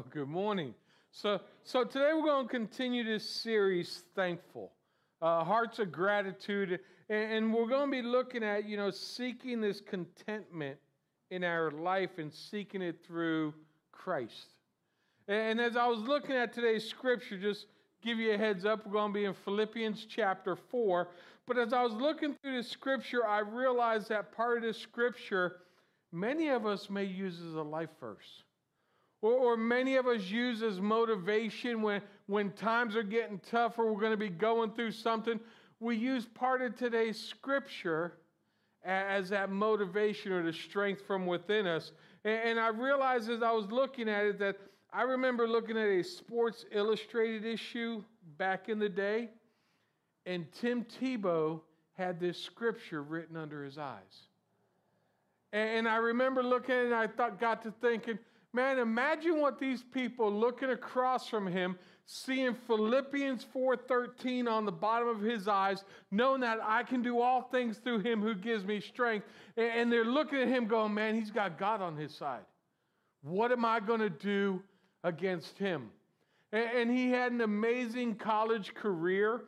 Well, good morning. So, so today we're going to continue this series, Thankful, uh, Hearts of Gratitude, and, and we're going to be looking at, you know, seeking this contentment in our life and seeking it through Christ. And as I was looking at today's scripture, just give you a heads up, we're going to be in Philippians chapter 4. But as I was looking through the scripture, I realized that part of the scripture, many of us may use as a life verse. Or, or many of us use as motivation when, when times are getting tougher, we're going to be going through something. We use part of today's scripture as that motivation or the strength from within us. And, I realized as I was looking at it that I remember looking at a Sports Illustrated issue back in the day, and Tim Tebow had this scripture written under his eyes. And I remember looking and I thought, got to thinking, man, imagine what these people looking across from him, seeing Philippians 4:13 on the bottom of his eyes, knowing that I can do all things through him who gives me strength. And they're looking at him going, man, he's got God on his side. What am I going to do against him. And he had an amazing college career.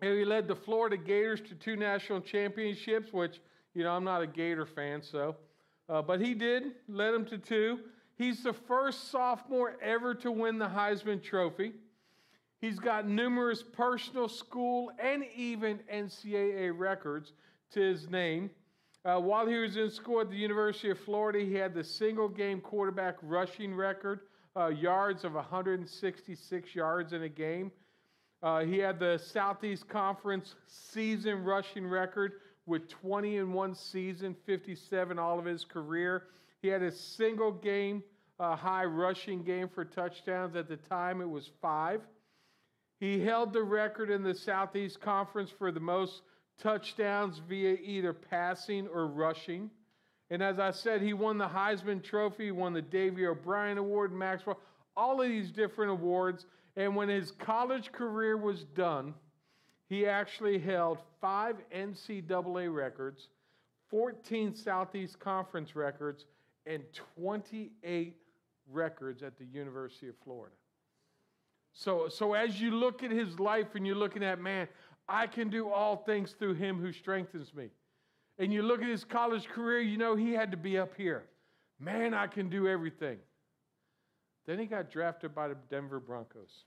He led the Florida Gators to two national championships, which, you know, I'm not a Gator fan, so. Uh, but he did, led them to two. He's the first sophomore ever to win the Heisman Trophy. He's got numerous personal, school, and even NCAA records to his name. Uh, while he was in school at the University of Florida, he had the single game quarterback rushing record uh, yards of 166 yards in a game. Uh, he had the Southeast Conference season rushing record with 20 in one season, 57 all of his career. He had a single game uh, high rushing game for touchdowns. At the time, it was five. He held the record in the Southeast Conference for the most touchdowns via either passing or rushing. And as I said, he won the Heisman Trophy, won the Davy O'Brien Award, Maxwell, all of these different awards. And when his college career was done, he actually held five NCAA records, 14 Southeast Conference records, and 28 records at the University of Florida. So, so as you look at his life and you're looking at, man, I can do all things through him who strengthens me and you look at his college career, you know he had to be up here. Man, I can do everything. Then he got drafted by the Denver Broncos.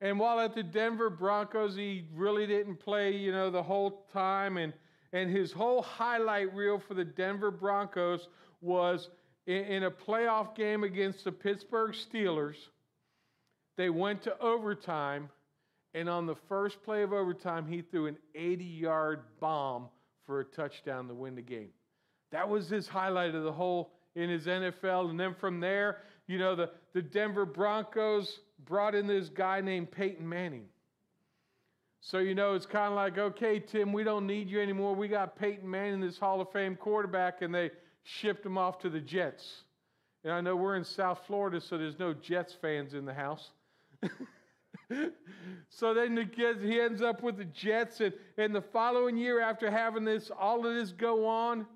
And while at the Denver Broncos, he really didn't play, you know, the whole time. And, and his whole highlight reel for the Denver Broncos was in, in a playoff game against the Pittsburgh Steelers. They went to overtime and on the first play of overtime, he threw an 80 yard bomb for a touchdown to win the game. That was his highlight of the whole in his NFL. And then from there, you know, the, the Denver Broncos brought in this guy named Peyton Manning. So, you know, it's kind of like, okay, Tim, we don't need you anymore. We got Peyton Manning, this Hall of Fame quarterback, and they shipped him off to the Jets. And I know we're in South Florida, so there's no Jets fans in the house. so then he ends up with the Jets, and, and the following year, after having this, all of this go on,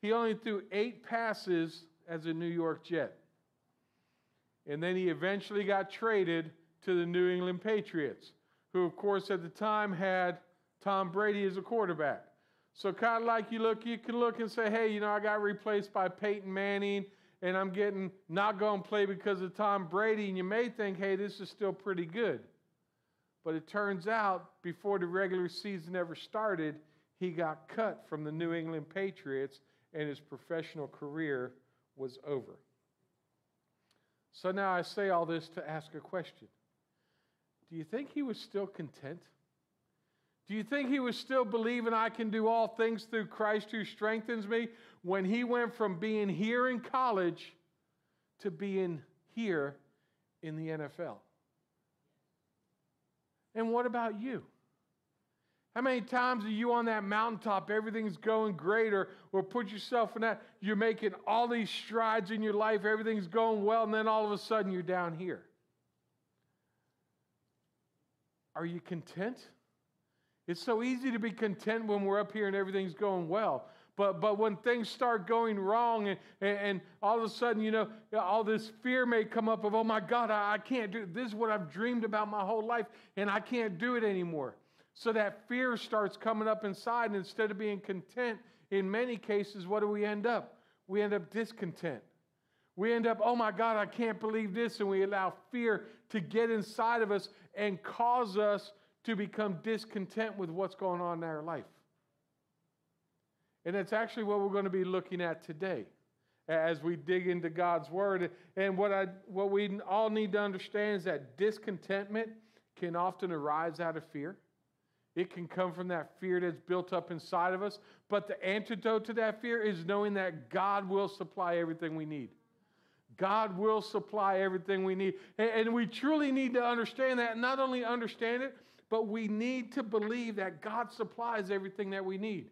he only threw eight passes as a New York Jet. And then he eventually got traded to the New England Patriots, who, of course, at the time had Tom Brady as a quarterback. So, kind of like you look, you can look and say, hey, you know, I got replaced by Peyton Manning and I'm getting not going to play because of Tom Brady, and you may think, hey, this is still pretty good. But it turns out, before the regular season ever started, he got cut from the New England Patriots, and his professional career was over. So now I say all this to ask a question Do you think he was still content? Do you think he was still believing I can do all things through Christ who strengthens me when he went from being here in college to being here in the NFL? And what about you? How many times are you on that mountaintop? Everything's going great, or, or put yourself in that. You're making all these strides in your life, everything's going well, and then all of a sudden you're down here. Are you content? It's so easy to be content when we're up here and everything's going well. But, but when things start going wrong and, and, all of a sudden, you know, all this fear may come up of, oh my God, I, I can't do This is what I've dreamed about my whole life and I can't do it anymore. So that fear starts coming up inside. And instead of being content, in many cases, what do we end up? We end up discontent. We end up, oh my God, I can't believe this. And we allow fear to get inside of us and cause us to become discontent with what's going on in our life. And that's actually what we're going to be looking at today as we dig into God's Word. And what, I, what we all need to understand is that discontentment can often arise out of fear. It can come from that fear that's built up inside of us. But the antidote to that fear is knowing that God will supply everything we need. God will supply everything we need. And, we truly need to understand that. Not only understand it, but we need to believe that God supplies everything that we need.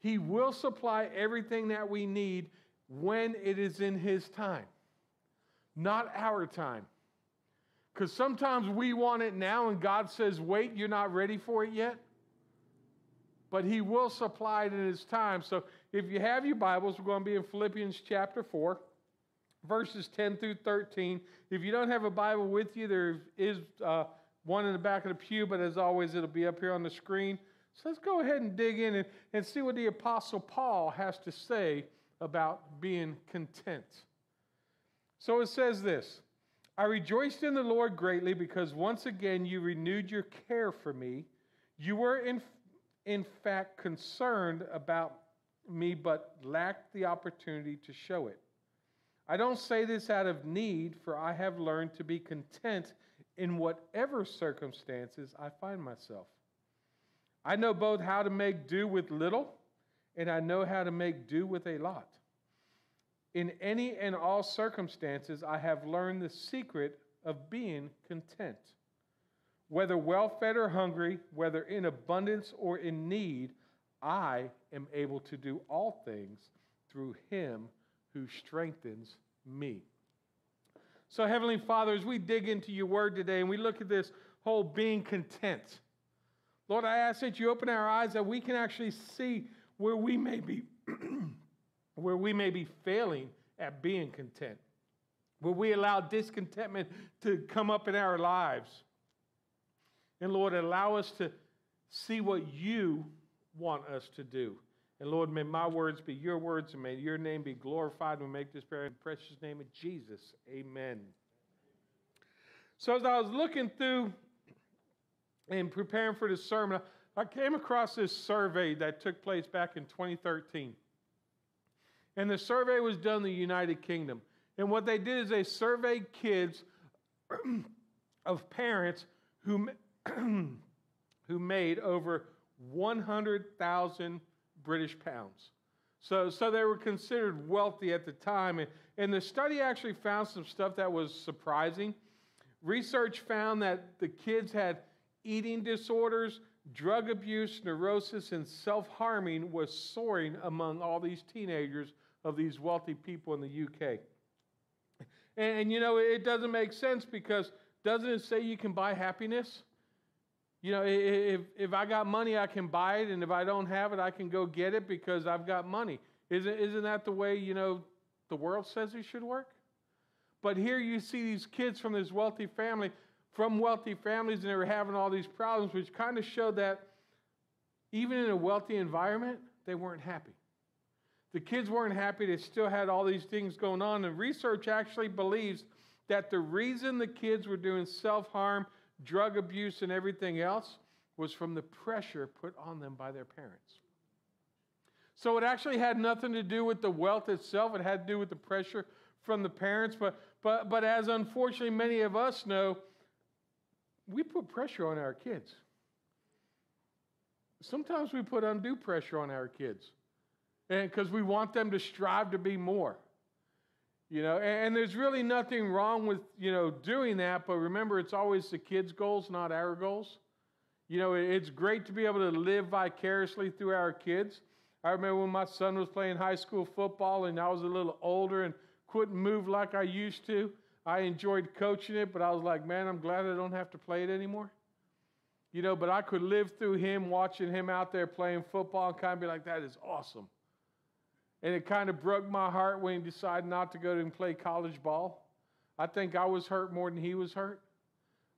He will supply everything that we need when it is in His time, not our time. Because sometimes we want it now, and God says, wait, you're not ready for it yet. But He will supply it in His time. So if you have your Bibles, we're going to be in Philippians chapter 4, verses 10 through 13. If you don't have a Bible with you, there is uh, one in the back of the pew, but as always, it'll be up here on the screen. So let's go ahead and dig in and, and see what the Apostle Paul has to say about being content. So it says this I rejoiced in the Lord greatly because once again you renewed your care for me. You were, in, in fact, concerned about me, but lacked the opportunity to show it. I don't say this out of need, for I have learned to be content in whatever circumstances I find myself. I know both how to make do with little and I know how to make do with a lot. In any and all circumstances, I have learned the secret of being content. Whether well fed or hungry, whether in abundance or in need, I am able to do all things through him who strengthens me. So, Heavenly Father, as we dig into your word today and we look at this whole being content, Lord, I ask that you open our eyes that we can actually see where we may be where we may be failing at being content. Where we allow discontentment to come up in our lives. And Lord, allow us to see what you want us to do. And Lord, may my words be your words, and may your name be glorified. We make this prayer in the precious name of Jesus. Amen. So as I was looking through and preparing for this sermon, I came across this survey that took place back in 2013. And the survey was done in the United Kingdom. And what they did is they surveyed kids of parents who, who made over 100,000 British pounds. So, so they were considered wealthy at the time. And, and the study actually found some stuff that was surprising. Research found that the kids had eating disorders, drug abuse, neurosis, and self harming was soaring among all these teenagers of these wealthy people in the UK. And, and, you know, it doesn't make sense because doesn't it say you can buy happiness? You know, if, if I got money, I can buy it, and if I don't have it, I can go get it because I've got money. Isn't, isn't that the way, you know, the world says it should work? But here you see these kids from this wealthy family from wealthy families and they were having all these problems, which kind of showed that even in a wealthy environment, they weren't happy. The kids weren't happy. They still had all these things going on. And research actually believes that the reason the kids were doing self harm, drug abuse, and everything else was from the pressure put on them by their parents. So it actually had nothing to do with the wealth itself, it had to do with the pressure from the parents. But, but, but as unfortunately many of us know, we put pressure on our kids. Sometimes we put undue pressure on our kids because we want them to strive to be more. You know, and there's really nothing wrong with, you know, doing that, but remember, it's always the kids' goals, not our goals. You know, it's great to be able to live vicariously through our kids. I remember when my son was playing high school football and I was a little older and couldn't move like I used to. I enjoyed coaching it, but I was like, man, I'm glad I don't have to play it anymore. You know, but I could live through him watching him out there playing football and kind of be like, that is awesome. And it kind of broke my heart when he decided not to go and play college ball. I think I was hurt more than he was hurt.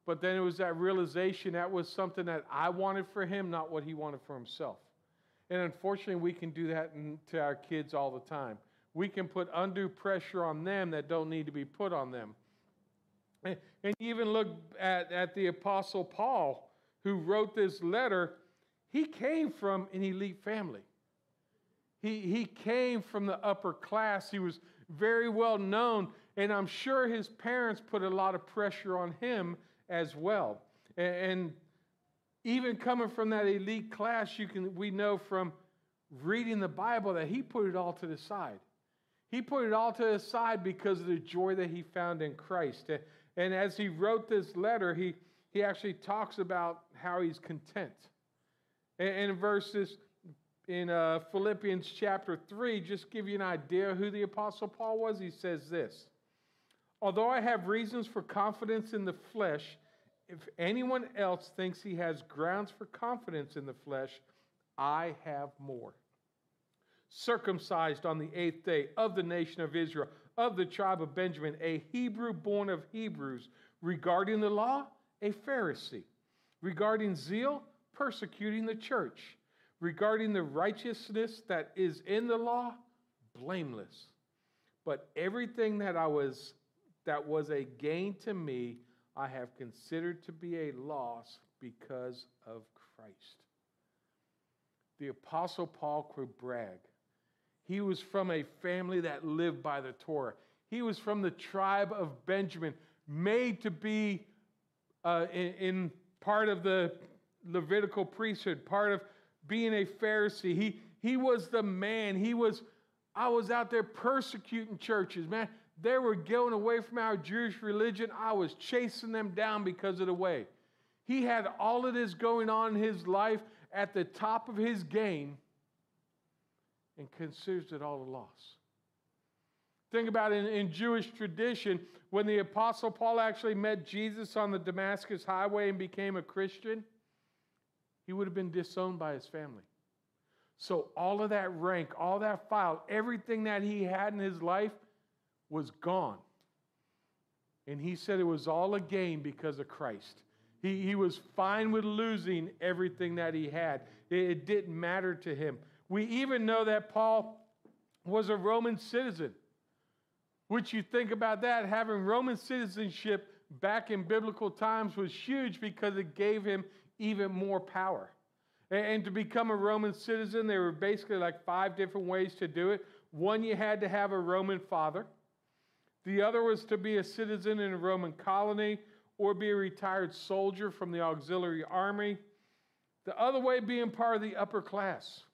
But then it was that realization that was something that I wanted for him, not what he wanted for himself. And unfortunately, we can do that to our kids all the time. We can put undue pressure on them that don't need to be put on them. And even look at, at the Apostle Paul, who wrote this letter. He came from an elite family. He, he came from the upper class. He was very well known. And I'm sure his parents put a lot of pressure on him as well. And, and even coming from that elite class, you can, we know from reading the Bible that he put it all to the side. He put it all to the side because of the joy that he found in Christ. And as he wrote this letter, he, he actually talks about how he's content. And in verses in uh, Philippians chapter 3, just give you an idea who the Apostle Paul was, he says this Although I have reasons for confidence in the flesh, if anyone else thinks he has grounds for confidence in the flesh, I have more. Circumcised on the eighth day of the nation of Israel, of the tribe of Benjamin, a Hebrew born of Hebrews, regarding the law, a Pharisee, regarding zeal, persecuting the church, regarding the righteousness that is in the law, blameless. But everything that I was that was a gain to me, I have considered to be a loss because of Christ. The Apostle Paul could brag. He was from a family that lived by the Torah. He was from the tribe of Benjamin, made to be uh, in, in part of the Levitical priesthood, part of being a Pharisee. He, he was the man. He was, I was out there persecuting churches, man. They were going away from our Jewish religion. I was chasing them down because of the way. He had all of this going on in his life at the top of his game and considers it all a loss. Think about it in, in Jewish tradition, when the Apostle Paul actually met Jesus on the Damascus highway and became a Christian, he would have been disowned by his family. So, all of that rank, all that file, everything that he had in his life was gone. And he said it was all a gain because of Christ. He, he was fine with losing everything that he had, it, it didn't matter to him. We even know that Paul was a Roman citizen, which you think about that, having Roman citizenship back in biblical times was huge because it gave him even more power. And, to become a Roman citizen, there were basically like five different ways to do it. One, you had to have a Roman father. The other was to be a citizen in a Roman colony or be a retired soldier from the auxiliary army. The other way being part of the upper class,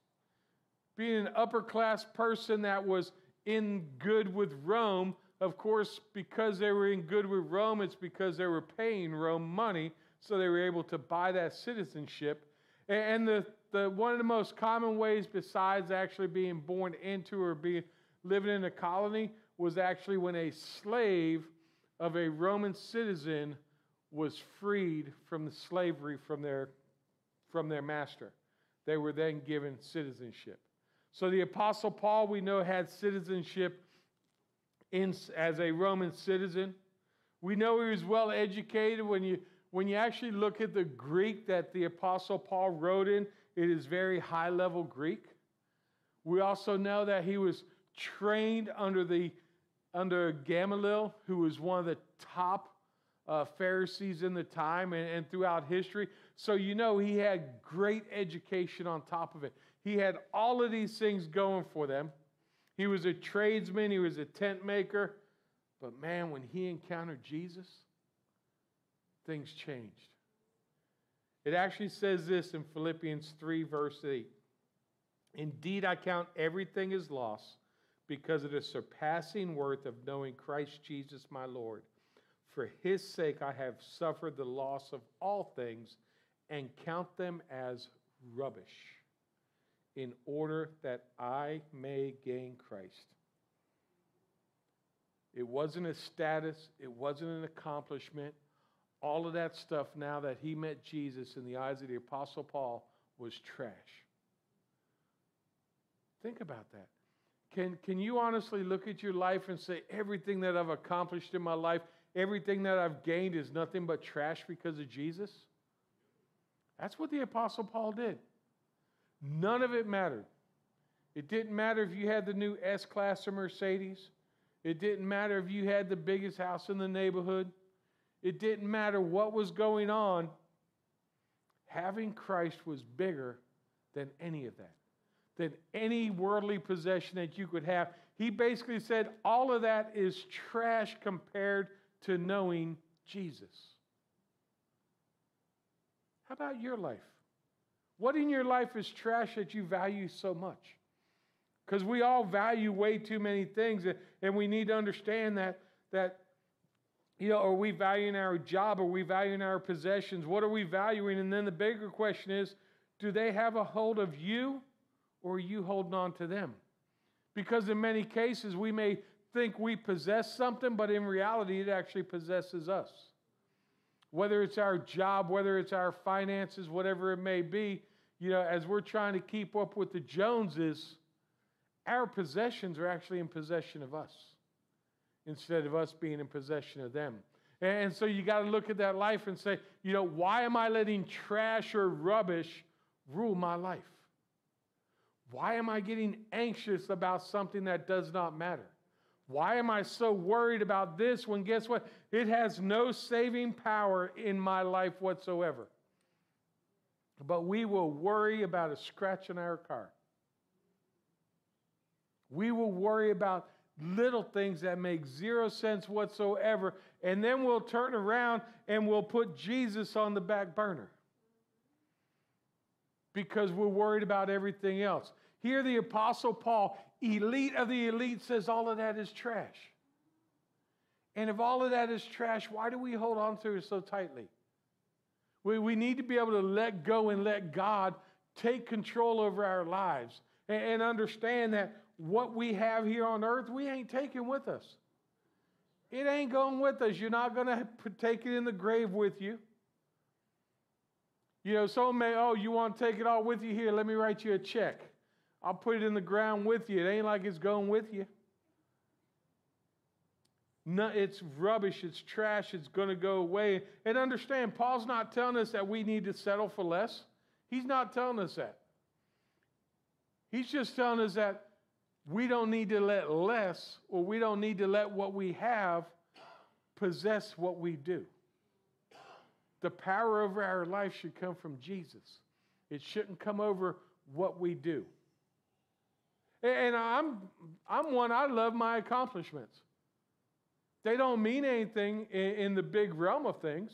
being an upper class person that was in good with Rome. Of course, because they were in good with Rome, it's because they were paying Rome money, so they were able to buy that citizenship. And the, the one of the most common ways, besides actually being born into or being living in a colony, was actually when a slave of a Roman citizen was freed from the slavery from their, from their master. They were then given citizenship. So the Apostle Paul, we know, had citizenship in, as a Roman citizen. We know he was well educated. When you, when you actually look at the Greek that the Apostle Paul wrote in, it is very high level Greek. We also know that he was trained under the under Gamaliel, who was one of the top uh, Pharisees in the time and, and throughout history. So you know he had great education on top of it. He had all of these things going for them. He was a tradesman, he was a tent maker. But man, when he encountered Jesus, things changed. It actually says this in Philippians 3, verse 8 Indeed, I count everything as loss because of the surpassing worth of knowing Christ Jesus my Lord. For his sake I have suffered the loss of all things and count them as rubbish in order that I may gain Christ. It wasn't a status, it wasn't an accomplishment. All of that stuff, now that he met Jesus in the eyes of the Apostle Paul, was trash. Think about that. Can, can you honestly look at your life and say, everything that I've accomplished in my life, everything that I've gained is nothing but trash because of Jesus? That's what the Apostle Paul did. None of it mattered. It didn't matter if you had the new S Class or Mercedes. It didn't matter if you had the biggest house in the neighborhood. It didn't matter what was going on. Having Christ was bigger than any of that, than any worldly possession that you could have. He basically said all of that is trash compared to knowing Jesus. How about your life? What in your life is trash that you value so much? Because we all value way too many things, and we need to understand that that you know, are we valuing our job? Are we valuing our possessions? What are we valuing? And then the bigger question is, do they have a hold of you, or are you holding on to them? Because in many cases, we may think we possess something, but in reality, it actually possesses us. Whether it's our job, whether it's our finances, whatever it may be, you know, as we're trying to keep up with the Joneses, our possessions are actually in possession of us instead of us being in possession of them. And so you got to look at that life and say, you know, why am I letting trash or rubbish rule my life? Why am I getting anxious about something that does not matter? Why am I so worried about this when guess what? It has no saving power in my life whatsoever. But we will worry about a scratch in our car. We will worry about little things that make zero sense whatsoever, and then we'll turn around and we'll put Jesus on the back burner because we're worried about everything else. Here, the Apostle Paul, elite of the elite, says all of that is trash. And if all of that is trash, why do we hold on to it so tightly? We, we need to be able to let go and let God take control over our lives and, and understand that what we have here on earth, we ain't taking with us. It ain't going with us. You're not going to take it in the grave with you. You know, some may, oh, you want to take it all with you here? Let me write you a check. I'll put it in the ground with you. It ain't like it's going with you. No, it's rubbish, it's trash, it's going to go away. And understand, Paul's not telling us that we need to settle for less. He's not telling us that. He's just telling us that we don't need to let less, or we don't need to let what we have possess what we do. The power over our life should come from Jesus. It shouldn't come over what we do. And I'm, I'm one, I love my accomplishments. They don't mean anything in, in the big realm of things,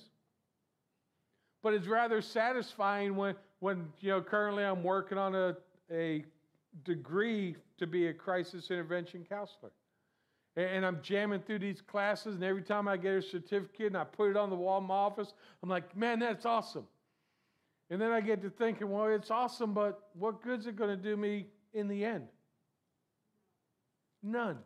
but it's rather satisfying when, when you know, currently I'm working on a, a degree to be a crisis intervention counselor. And I'm jamming through these classes, and every time I get a certificate and I put it on the wall in my office, I'm like, man, that's awesome. And then I get to thinking, well, it's awesome, but what good's it going to do me in the end? None.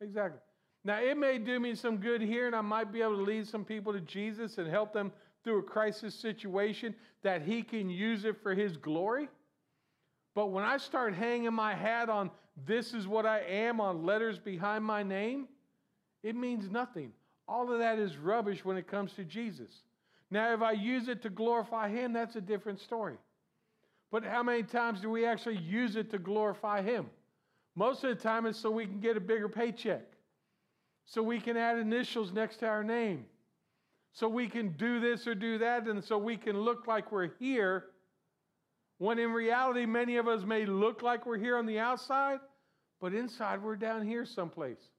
Exactly. Now, it may do me some good here, and I might be able to lead some people to Jesus and help them through a crisis situation that He can use it for His glory. But when I start hanging my hat on this is what I am on letters behind my name, it means nothing. All of that is rubbish when it comes to Jesus. Now, if I use it to glorify Him, that's a different story. But how many times do we actually use it to glorify Him? Most of the time, it's so we can get a bigger paycheck, so we can add initials next to our name, so we can do this or do that, and so we can look like we're here when in reality, many of us may look like we're here on the outside, but inside we're down here someplace.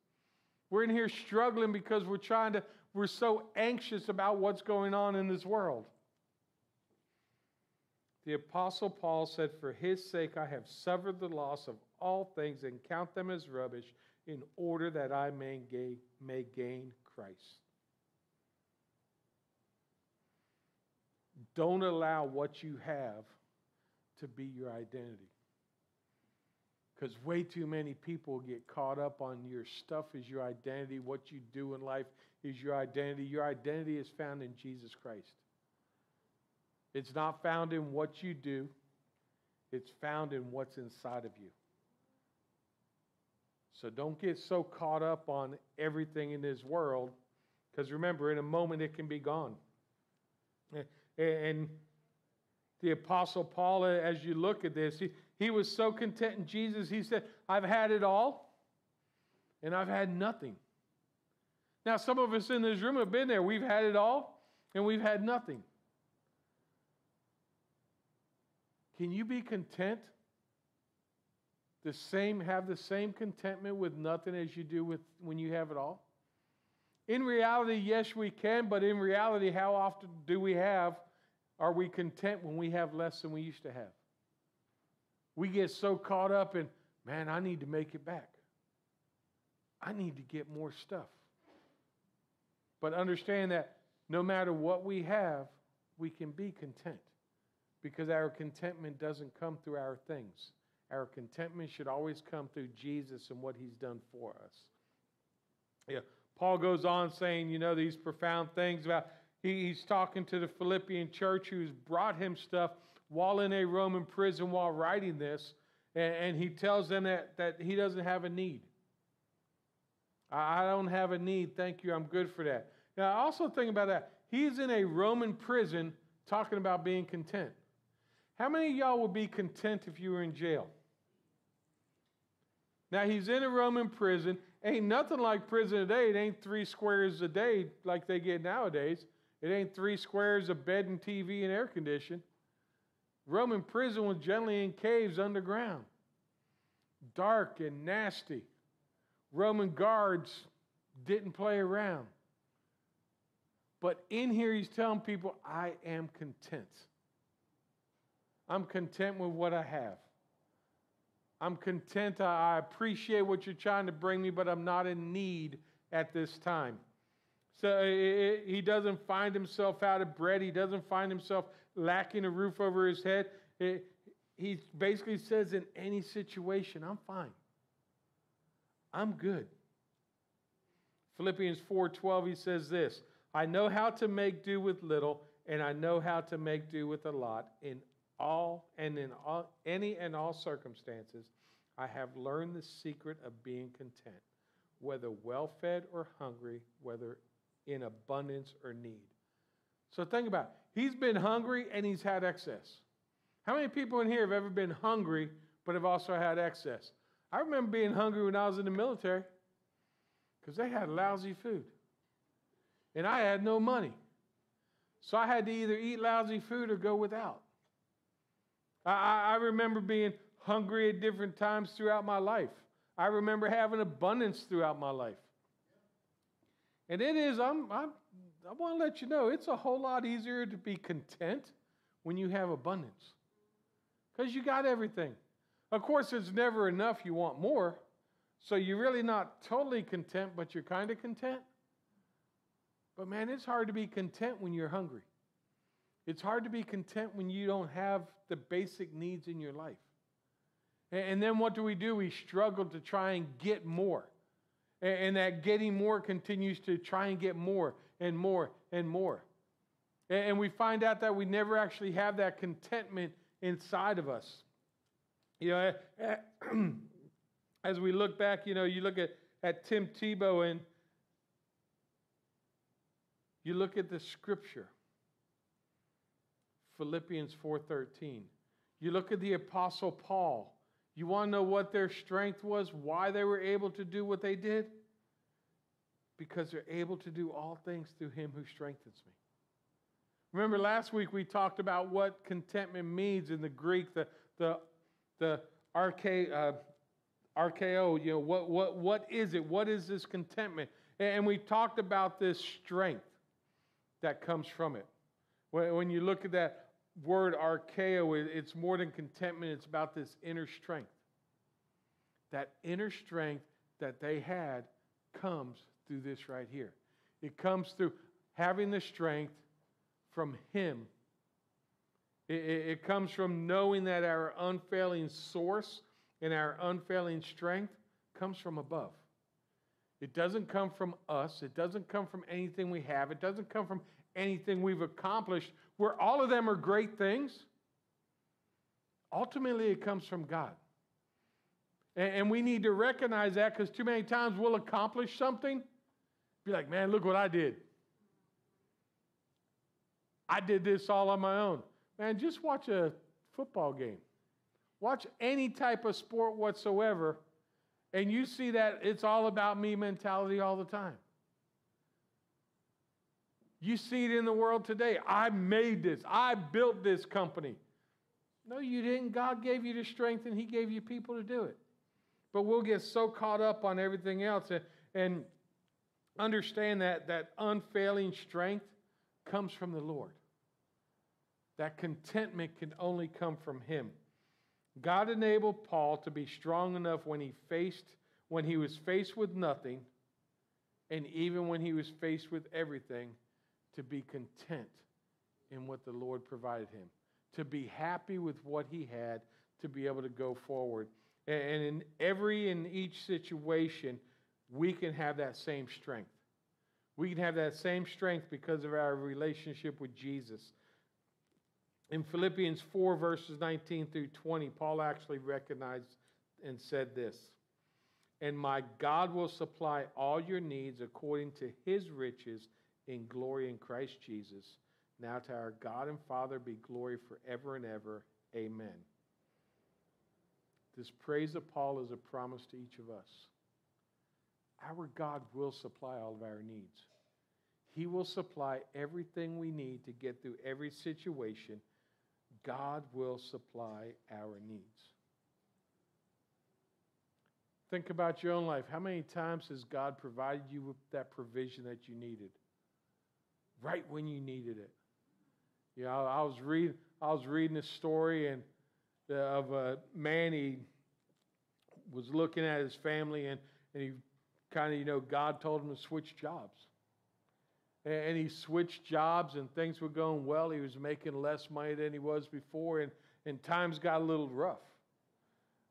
We're in here struggling because we're trying to, we're so anxious about what's going on in this world. The Apostle Paul said, For his sake I have suffered the loss of all things and count them as rubbish in order that I may gain, may gain Christ. Don't allow what you have to be your identity. Because way too many people get caught up on your stuff is your identity. What you do in life is your identity. Your identity is found in Jesus Christ. It's not found in what you do, it's found in what's inside of you. So don't get so caught up on everything in this world, because remember, in a moment it can be gone. And the Apostle Paul, uh, as you look at this, he, he was so content in Jesus, he said, I've had it all, and I've had nothing. Now, some of us in this room have been there. We've had it all, and we've had nothing. Can you be content? The same, have the same contentment with nothing as you do with when you have it all? In reality, yes, we can, but in reality, how often do we have, are we content when we have less than we used to have? We get so caught up in, man, I need to make it back. I need to get more stuff. But understand that no matter what we have, we can be content because our contentment doesn't come through our things. Our contentment should always come through Jesus and what he's done for us. Yeah. Paul goes on saying, you know, these profound things about he, he's talking to the Philippian church who's brought him stuff while in a Roman prison while writing this, and, and he tells them that, that he doesn't have a need. I, I don't have a need. Thank you. I'm good for that. Now, also think about that. He's in a Roman prison talking about being content. How many of y'all would be content if you were in jail? Now, he's in a Roman prison. Ain't nothing like prison today. It ain't three squares a day like they get nowadays. It ain't three squares of bed and TV and air condition. Roman prison was generally in caves underground, dark and nasty. Roman guards didn't play around. But in here, he's telling people, I am content. I'm content with what I have. I'm content. I appreciate what you're trying to bring me, but I'm not in need at this time. So he doesn't find himself out of bread. He doesn't find himself lacking a roof over his head. He basically says, in any situation, I'm fine. I'm good. Philippians 4:12 he says this, I know how to make do with little and I know how to make do with a lot in all and in all, any and all circumstances, I have learned the secret of being content, whether well fed or hungry, whether in abundance or need. So think about it. He's been hungry and he's had excess. How many people in here have ever been hungry but have also had excess? I remember being hungry when I was in the military because they had lousy food. And I had no money. So I had to either eat lousy food or go without. I, I remember being hungry at different times throughout my life. I remember having abundance throughout my life. And it is, I'm, I'm, I want to let you know, it's a whole lot easier to be content when you have abundance because you got everything. Of course, it's never enough, you want more. So you're really not totally content, but you're kind of content. But man, it's hard to be content when you're hungry. It's hard to be content when you don't have the basic needs in your life. And then what do we do? We struggle to try and get more. And that getting more continues to try and get more and more and more. And we find out that we never actually have that contentment inside of us. You know, as we look back, you know, you look at, at Tim Tebow and you look at the scripture Philippians 4:13. You look at the apostle Paul. You want to know what their strength was, why they were able to do what they did? Because they're able to do all things through him who strengthens me. Remember last week we talked about what contentment means in the Greek, the the the arche, uh, archeo, you know, what what what is it? What is this contentment? And we talked about this strength that comes from it. When you look at that word archeo, it's more than contentment, it's about this inner strength. That inner strength that they had comes through this right here. It comes through having the strength from Him. It, it, it comes from knowing that our unfailing source and our unfailing strength comes from above. It doesn't come from us. It doesn't come from anything we have. It doesn't come from anything we've accomplished, where all of them are great things, ultimately it comes from God. And, and we need to recognize that because too many times we'll accomplish something, be like, man, look what I did. I did this all on my own. Man, just watch a football game. Watch any type of sport whatsoever, and you see that it's all about me mentality all the time. You see it in the world today. I made this, I built this company. No, you didn't. God gave you the strength and He gave you people to do it. But we'll get so caught up on everything else and, and understand that that unfailing strength comes from the Lord. That contentment can only come from Him. God enabled Paul to be strong enough when he faced when he was faced with nothing and even when he was faced with everything to be content in what the Lord provided him, to be happy with what he had, to be able to go forward. And in every and each situation, we can have that same strength. We can have that same strength because of our relationship with Jesus. In Philippians 4, verses 19 through 20, Paul actually recognized and said this And my God will supply all your needs according to his riches in glory in Christ Jesus. Now to our God and Father be glory forever and ever. Amen. This praise of Paul is a promise to each of us. Our God will supply all of our needs. He will supply everything we need to get through every situation. God will supply our needs. Think about your own life. How many times has God provided you with that provision that you needed? right when you needed it. You know, I was read I was reading a story and uh, of a man he was looking at his family and, and he kind of you know God told him to switch jobs. And he switched jobs and things were going well. He was making less money than he was before and, and times got a little rough.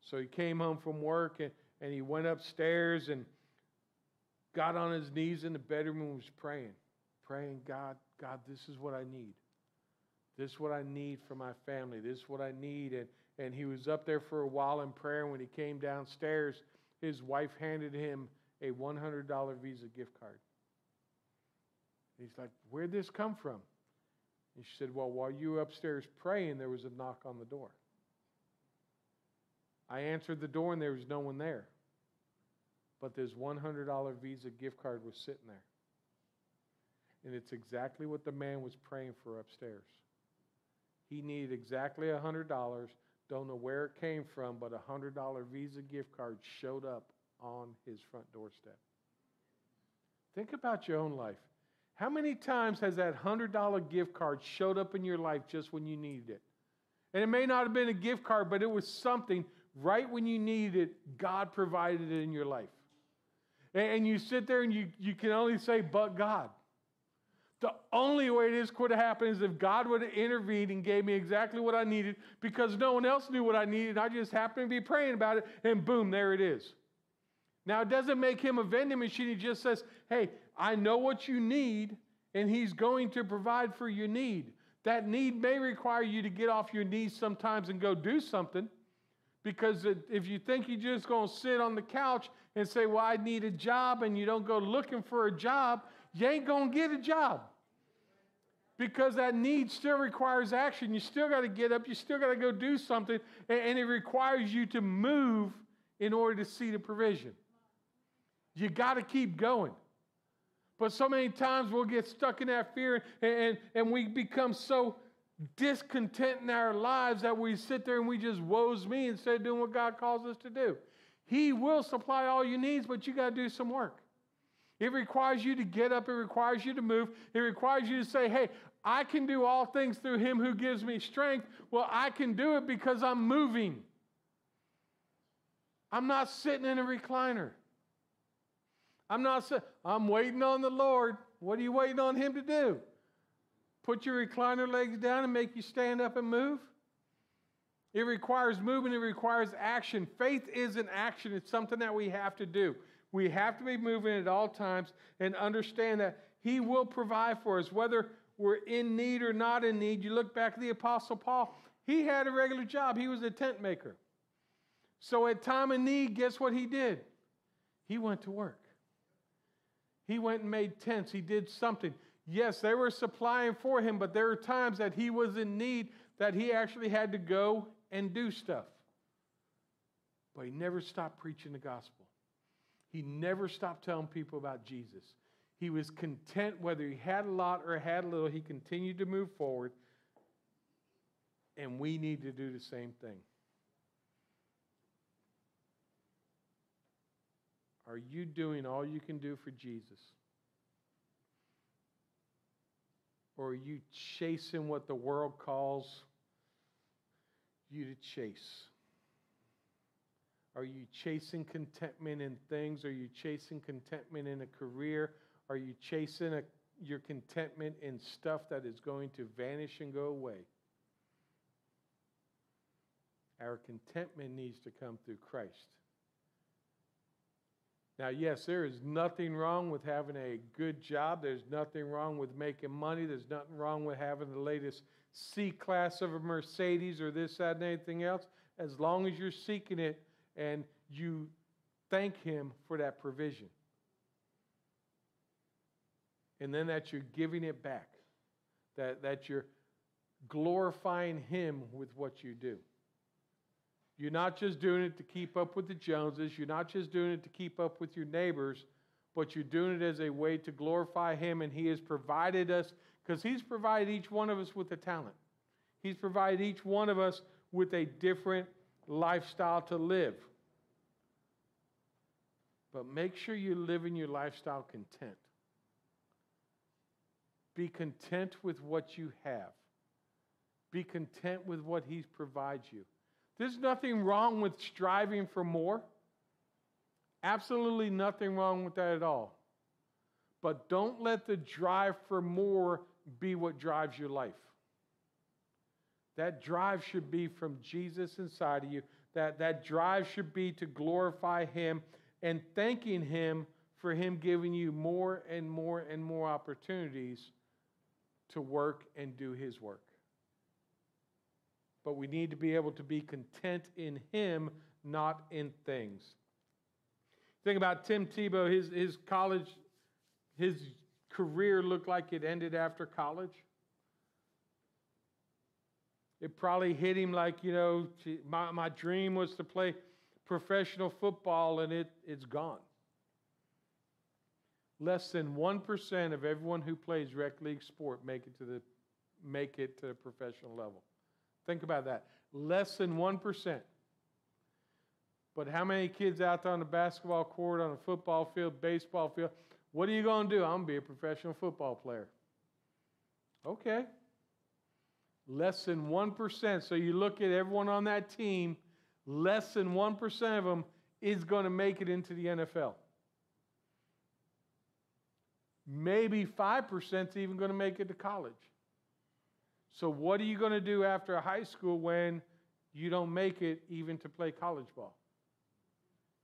So he came home from work and, and he went upstairs and got on his knees in the bedroom and was praying praying, God, God, this is what I need. This is what I need for my family. This is what I need. And, and he was up there for a while in prayer. When he came downstairs, his wife handed him a $100 Visa gift card. He's like, Where'd this come from? And she said, Well, while you were upstairs praying, there was a knock on the door. I answered the door and there was no one there. But this $100 Visa gift card was sitting there. And it's exactly what the man was praying for upstairs. He needed exactly a $100. Don't know where it came from, but a $100 Visa gift card showed up on his front doorstep. Think about your own life. How many times has that $100 gift card showed up in your life just when you needed it? And it may not have been a gift card, but it was something right when you needed it, God provided it in your life. And you sit there and you, you can only say, but God. The only way this could have happened is if God would have intervened and gave me exactly what I needed because no one else knew what I needed. I just happened to be praying about it, and boom, there it is. Now, it doesn't make him a vending machine. He just says, hey, I know what you need, and he's going to provide for your need. That need may require you to get off your knees sometimes and go do something. Because if you think you're just going to sit on the couch and say, Well, I need a job, and you don't go looking for a job, you ain't going to get a job because that need still requires action. You still got to get up, you still got to go do something, and it requires you to move in order to see the provision. You got to keep going. But so many times we'll get stuck in that fear and, and, and we become so discontent in our lives that we sit there and we just woes me instead of doing what God calls us to do. He will supply all your needs, but you got to do some work. It requires you to get up. It requires you to move. It requires you to say, hey, I can do all things through him who gives me strength. Well, I can do it because I'm moving. I'm not sitting in a recliner. I'm not saying, I'm waiting on the Lord. What are you waiting on him to do? Put your recliner legs down and make you stand up and move? It requires movement, it requires action. Faith is an action, it's something that we have to do. We have to be moving at all times and understand that He will provide for us, whether we're in need or not in need. You look back at the Apostle Paul, he had a regular job, he was a tent maker. So at time of need, guess what he did? He went to work. He went and made tents. He did something. Yes, they were supplying for him, but there were times that he was in need that he actually had to go and do stuff. But he never stopped preaching the gospel. He never stopped telling people about Jesus. He was content whether he had a lot or had a little. He continued to move forward. And we need to do the same thing. Are you doing all you can do for Jesus? Or are you chasing what the world calls you to chase? Are you chasing contentment in things? Are you chasing contentment in a career? Are you chasing a, your contentment in stuff that is going to vanish and go away? Our contentment needs to come through Christ. Now, yes, there is nothing wrong with having a good job. There's nothing wrong with making money. There's nothing wrong with having the latest C class of a Mercedes or this, that, and anything else, as long as you're seeking it and you thank Him for that provision. And then that you're giving it back, that, that you're glorifying Him with what you do. You're not just doing it to keep up with the Joneses. You're not just doing it to keep up with your neighbors, but you're doing it as a way to glorify Him. And He has provided us, because He's provided each one of us with a talent. He's provided each one of us with a different lifestyle to live. But make sure you're living your lifestyle content. Be content with what you have. Be content with what He's provided you. There's nothing wrong with striving for more. Absolutely nothing wrong with that at all. But don't let the drive for more be what drives your life. That drive should be from Jesus inside of you. That, that drive should be to glorify Him and thanking Him for Him giving you more and more and more opportunities to work and do His work but we need to be able to be content in Him, not in things. Think about Tim Tebow, his, his college, his career looked like it ended after college. It probably hit him like, you know, my, my dream was to play professional football and it, it's gone. Less than 1% of everyone who plays rec league sport make it to the make it to the professional level. Think about that. Less than 1%. But how many kids out there on the basketball court, on a football field, baseball field? What are you going to do? I'm going to be a professional football player. Okay. Less than 1%. So you look at everyone on that team, less than 1% of them is going to make it into the NFL. Maybe 5% is even going to make it to college. So, what are you going to do after high school when you don't make it even to play college ball?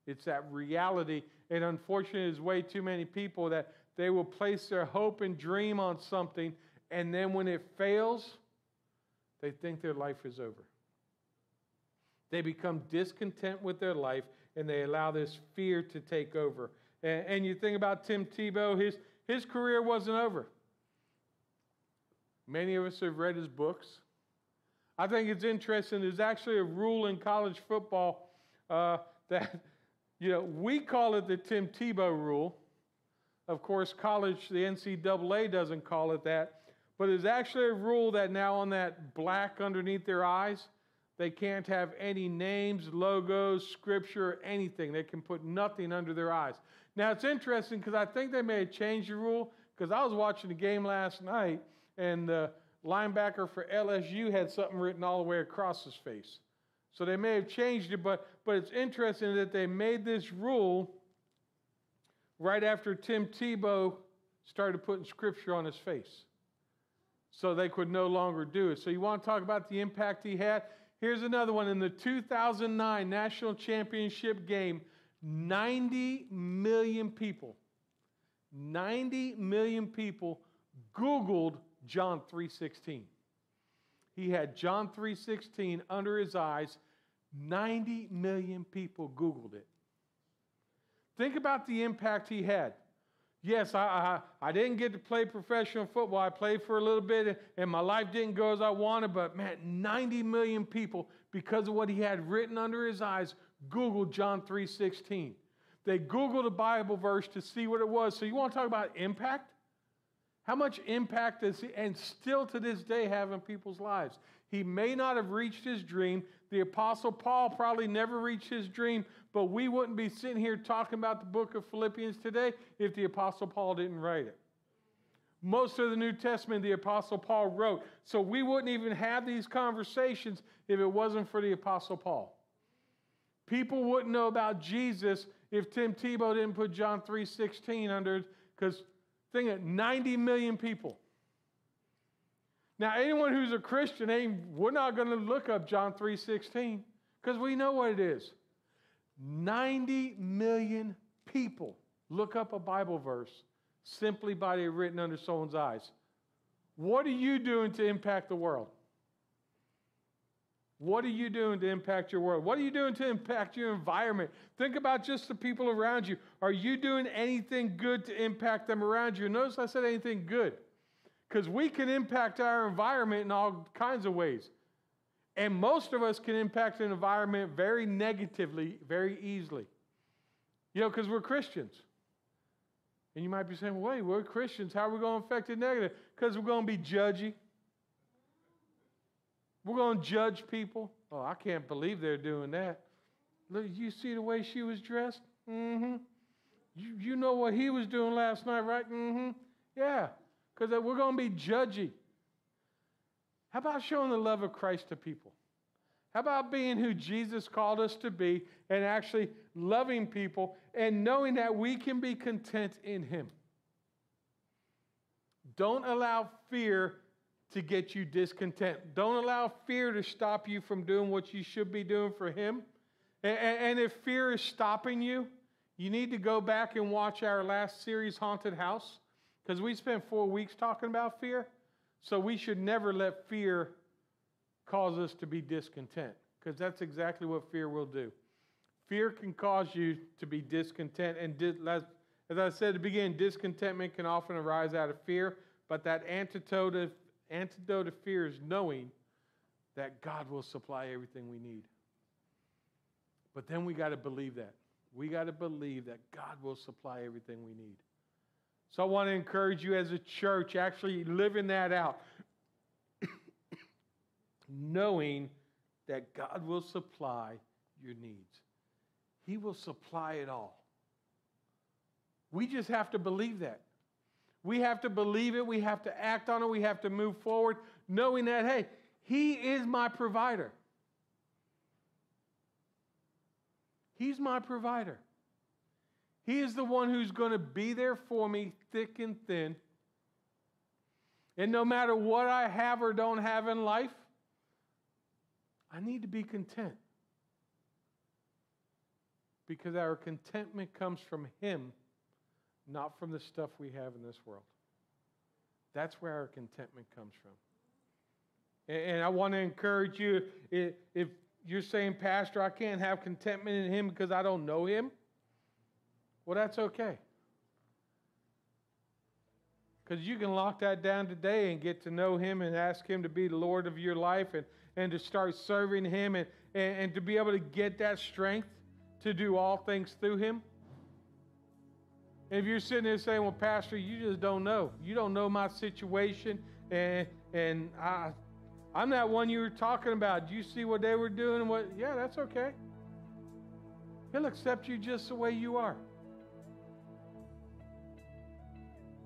It's that reality. And unfortunately, there's way too many people that they will place their hope and dream on something, and then when it fails, they think their life is over. They become discontent with their life and they allow this fear to take over. And, and you think about Tim Tebow, his, his career wasn't over. Many of us have read his books. I think it's interesting. There's actually a rule in college football uh, that, you know, we call it the Tim Tebow rule. Of course, college, the NCAA doesn't call it that. But there's actually a rule that now on that black underneath their eyes, they can't have any names, logos, scripture, anything. They can put nothing under their eyes. Now, it's interesting because I think they may have changed the rule because I was watching the game last night and the linebacker for LSU had something written all the way across his face. So they may have changed it, but, but it's interesting that they made this rule right after Tim Tebow started putting scripture on his face. So they could no longer do it. So you want to talk about the impact he had? Here's another one. In the 2009 National Championship game, 90 million people, 90 million people Googled John 3:16. He had John 3:16 under his eyes 90 million people Googled it. Think about the impact he had. Yes, I, I, I, didn't get to play professional football. I played for a little bit and my life didn't go as I wanted, but man, 90 million people, because of what he had written under his eyes, Googled John 3.16. They Googled a Bible verse to see what it was. So you want to talk about impact? How much impact does he, and still to this day, have in people's lives? He may not have reached his dream. The Apostle Paul probably never reached his dream, but we wouldn't be sitting here talking about the book of Philippians today if the Apostle Paul didn't write it. Most of the New Testament, the Apostle Paul wrote. So we wouldn't even have these conversations if it wasn't for the Apostle Paul. People wouldn't know about Jesus if Tim Tebow didn't put John 3.16 under, because think of 90 million people. Now, anyone who's a Christian, ain't, we're not going to look up John 3.16 because we know what it is. 90 million people look up a Bible verse simply by it written under someone's eyes. What are you doing to impact the world? What are you doing to impact your world? What are you doing to impact your environment? Think about just the people around you. Are you doing anything good to impact them around you? Notice I said anything good. Because we can impact our environment in all kinds of ways. And most of us can impact an environment very negatively, very easily. You know, because we're Christians. And you might be saying, wait, we're Christians. How are we going to affect it negative? Because we're going to be judgy. We're going to judge people. Oh, I can't believe they're doing that. Look, you see the way she was dressed? Mm-hmm. You, you know what he was doing last night, right? Mm-hmm. Yeah, because we're going to be judgy. How about showing the love of Christ to people? How about being who Jesus called us to be and actually loving people and knowing that we can be content in Him? Don't allow fear to get you discontent. Don't allow fear to stop you from doing what you should be doing for Him. And, if fear is stopping you, you need to go back and watch our last series, Haunted House, because we spent four weeks talking about fear. So we should never let fear cause us to be discontent, because that's exactly what fear will do. Fear can cause you to be discontent. And as I said at the beginning, discontentment can often arise out of fear, but that antidote of antidote to fear is knowing that God will supply everything we need. But then we got to believe that. We got to believe that God will supply everything we need. So I want to encourage you as a church, actually living that out, knowing that God will supply your needs. He will supply it all. We just have to believe that. We have to believe it. We have to act on it. We have to move forward knowing that, hey, He is my provider. He's my provider. He is the one who's going to be there for me, thick and thin. And no matter what I have or don't have in life, I need to be content. Because our contentment comes from Him not from the stuff we have in this world. That's where our contentment comes from. And I want to encourage you if you're saying, Pastor, I can't have contentment in Him because I don't know Him, well, that's okay. Because you can lock that down today and get to know Him and ask Him to be the Lord of your life and, and to start serving Him and, and, and to be able to get that strength to do all things through Him. If you're sitting there saying, "Well, Pastor, you just don't know. You don't know my situation, and and I, I'm that one you were talking about. Do you see what they were doing? What? Yeah, that's okay. He'll accept you just the way you are.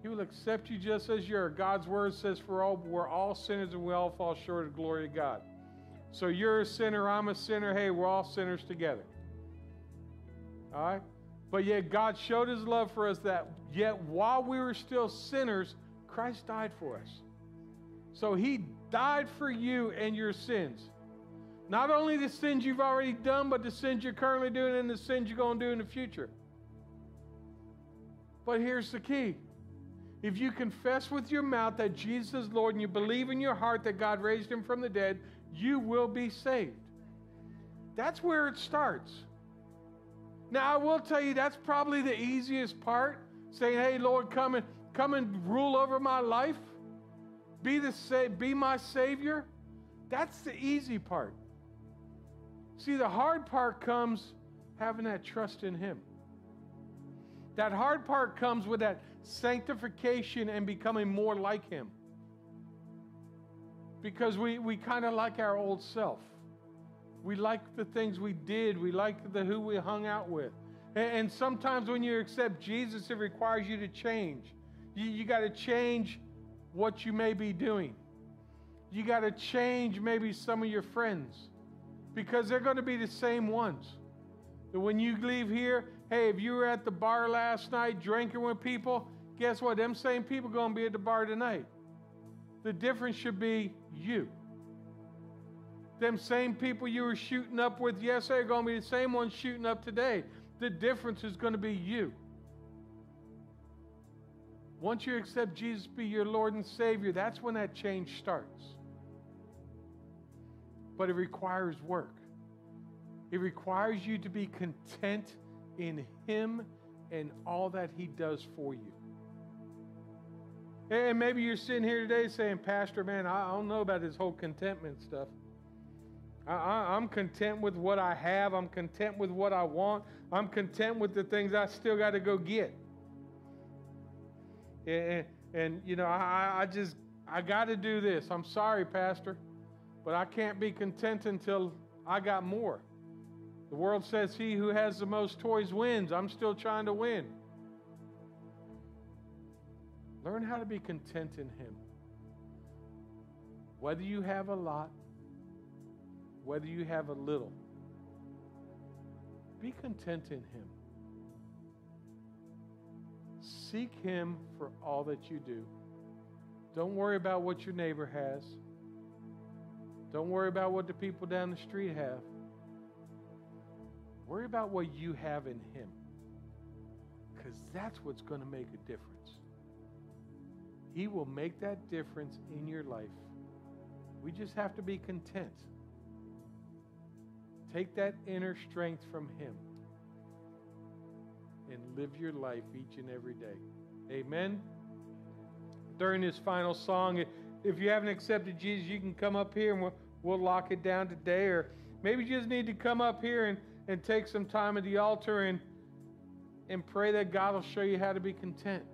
He will accept you just as you are. God's word says, "For all we're all sinners and we all fall short of the glory of God." So you're a sinner, I'm a sinner. Hey, we're all sinners together. All right. But yet God showed his love for us that yet while we were still sinners, Christ died for us. So he died for you and your sins. Not only the sins you've already done, but the sins you're currently doing and the sins you're going to do in the future. But here's the key. If you confess with your mouth that Jesus is Lord and you believe in your heart that God raised him from the dead, you will be saved. That's where it starts. Now, I will tell you that's probably the easiest part saying, Hey, Lord, come and, come and rule over my life. Be, the sa- be my Savior. That's the easy part. See, the hard part comes having that trust in Him. That hard part comes with that sanctification and becoming more like Him. Because we, we kind of like our old self. We like the things we did, we like the who we hung out with. And, sometimes when you accept Jesus, it requires you to change. You, you got to change what you may be doing. You got to change maybe some of your friends because they're going to be the same ones. When you leave here, hey, if you were at the bar last night drinking with people, guess what? Them same people going to be at the bar tonight. The difference should be you. Them same people you were shooting up with yesterday are going to be the same ones shooting up today. The difference is going to be you. Once you accept Jesus be your Lord and Savior, that's when that change starts. But it requires work. It requires you to be content in Him and all that He does for you. And maybe you're sitting here today saying, Pastor, man, I don't know about this whole contentment stuff. I, am content with what I have. I'm content with what I want. I'm content with the things I still got to go get. And, and, you know, I, I just, I got to do this. I'm sorry, Pastor, but I can't be content until I got more. The world says he who has the most toys wins. I'm still trying to win. Learn how to be content in him. Whether you have a lot, whether you have a little, be content in him. Seek Him for all that you do. Don't worry about what your neighbor has. Don't worry about what the people down the street have. Worry about what you have in Him. Because that's what's going to make a difference. He will make that difference in your life. We just have to be content. Take that inner strength from Him and live your life each and every day. Amen. During this final song, if you haven't accepted Jesus, you can come up here and we'll, we'll lock it down today. Or maybe you just need to come up here and, and take some time at the altar and, and pray that God will show you how to be content.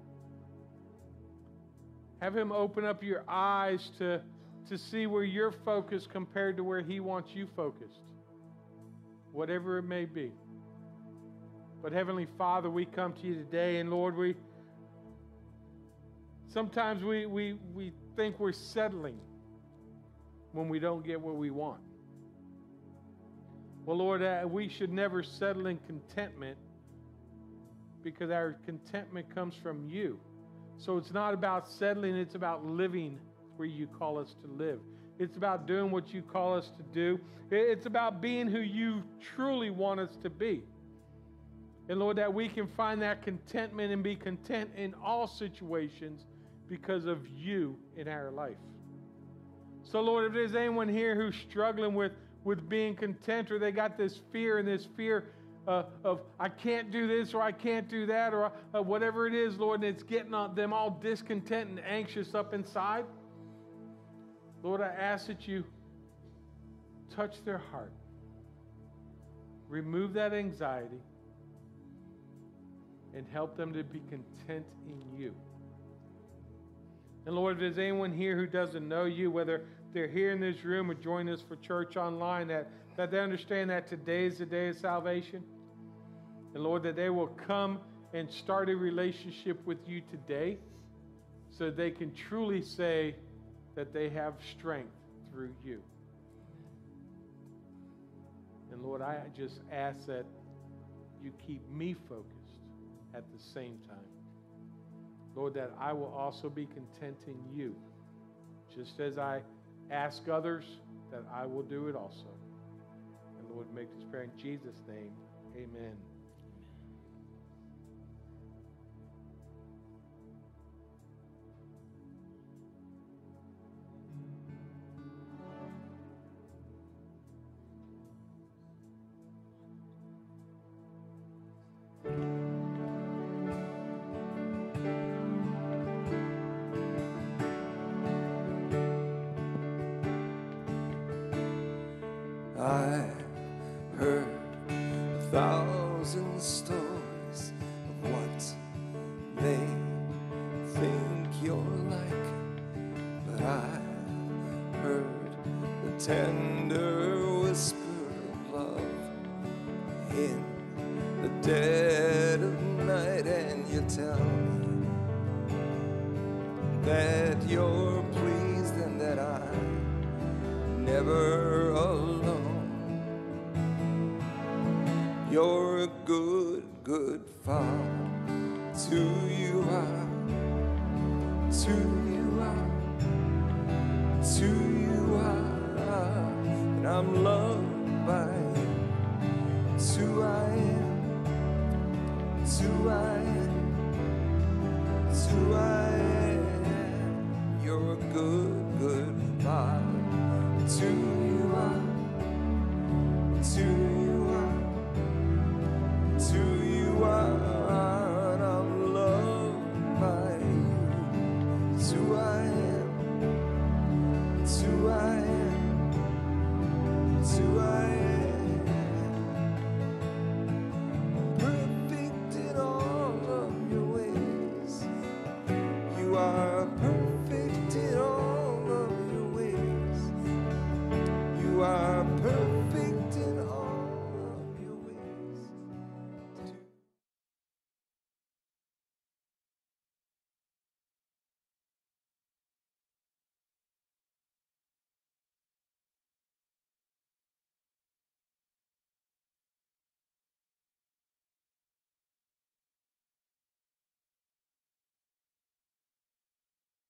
Have Him open up your eyes to, to see where you're focused compared to where He wants you focused, whatever it may be. But Heavenly Father, we come to you today, and Lord, we sometimes we, we, we think we're settling when we don't get what we want. Well, Lord, uh, we should never settle in contentment because our contentment comes from you. So it's not about settling, it's about living where you call us to live. It's about doing what you call us to do. It's about being who you truly want us to be. And Lord, that we can find that contentment and be content in all situations because of you in our life. So, Lord, if there's anyone here who's struggling with, with being content or they got this fear and this fear uh, of I can't do this or I can't do that or uh, whatever it is, Lord, and it's getting them all discontent and anxious up inside, Lord, I ask that you touch their heart, remove that anxiety and help them to be content in you. And Lord, if there's anyone here who doesn't know you, whether they're here in this room or join us for church online, that, that they understand that today is the day of salvation. And Lord, that they will come and start a relationship with you today so they can truly say that they have strength through you. And Lord, I just ask that you keep me focused at the same time. Lord, that I will also be content in you, just as I ask others, that I will do it also. And Lord, make this prayer in Jesus' name. Amen. never alone. You're a good, good father. To you are, to you are, to you are, and I'm loved.